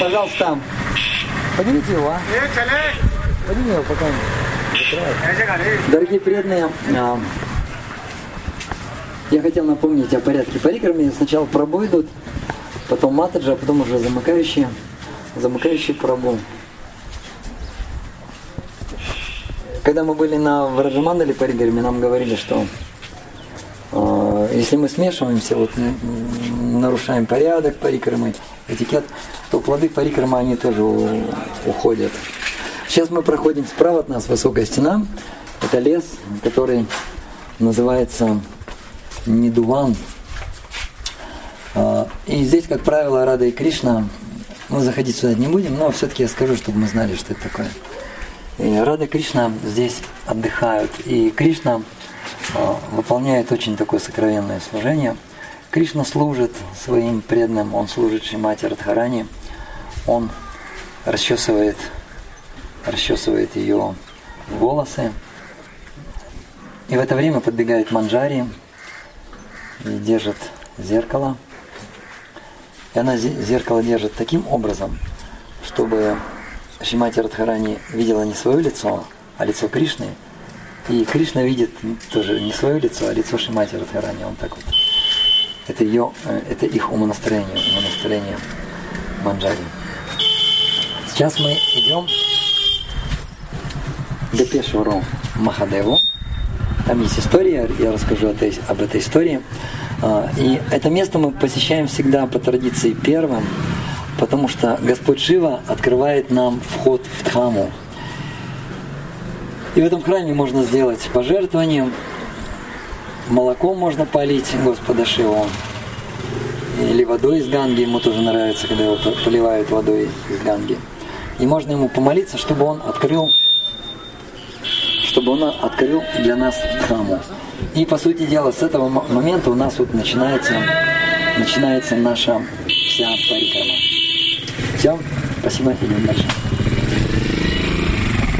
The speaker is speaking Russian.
Пожалуйста, поднимите его, а? Подними его, пока не. Дорогие преданные, а, я хотел напомнить о порядке парикрами. Сначала пробой идут, потом матаджи, а потом уже замыкающие, замыкающие пробу. Когда мы были на Враджамандале парикраме, нам говорили, что э, если мы смешиваемся, вот нарушаем порядок парикрамы, этикет, то плоды парикрама, они тоже уходят. Сейчас мы проходим справа от нас высокая стена. Это лес, который называется Нидуван. А, и здесь, как правило, Рада и Кришна, мы заходить сюда не будем, но все-таки я скажу, чтобы мы знали, что это такое. И Рада и Кришна здесь отдыхают. И Кришна а, выполняет очень такое сокровенное служение. Кришна служит своим преданным, он служит Шимати Радхарани, он расчесывает, расчесывает ее волосы. И в это время подбегает Манджари, и держит зеркало. И она зеркало держит таким образом, чтобы Шимати Радхарани видела не свое лицо, а лицо Кришны. И Кришна видит тоже не свое лицо, а лицо Шимати Радхарани. Он так вот. Это, ее, э, это их умонастроение, умонастроение Манджари. Сейчас мы идем до Пешвару Махадеву. Там есть история, я расскажу об этой истории. А, и это место мы посещаем всегда по традиции первым, потому что Господь Шива открывает нам вход в Дхаму. И в этом храме можно сделать пожертвование, молоком можно полить Господа Шиву, или водой из Ганги, ему тоже нравится, когда его поливают водой из Ганги. И можно ему помолиться, чтобы он открыл чтобы он открыл для нас храму. И по сути дела с этого момента у нас вот начинается, начинается наша вся парикрама. Все, спасибо, идем дальше.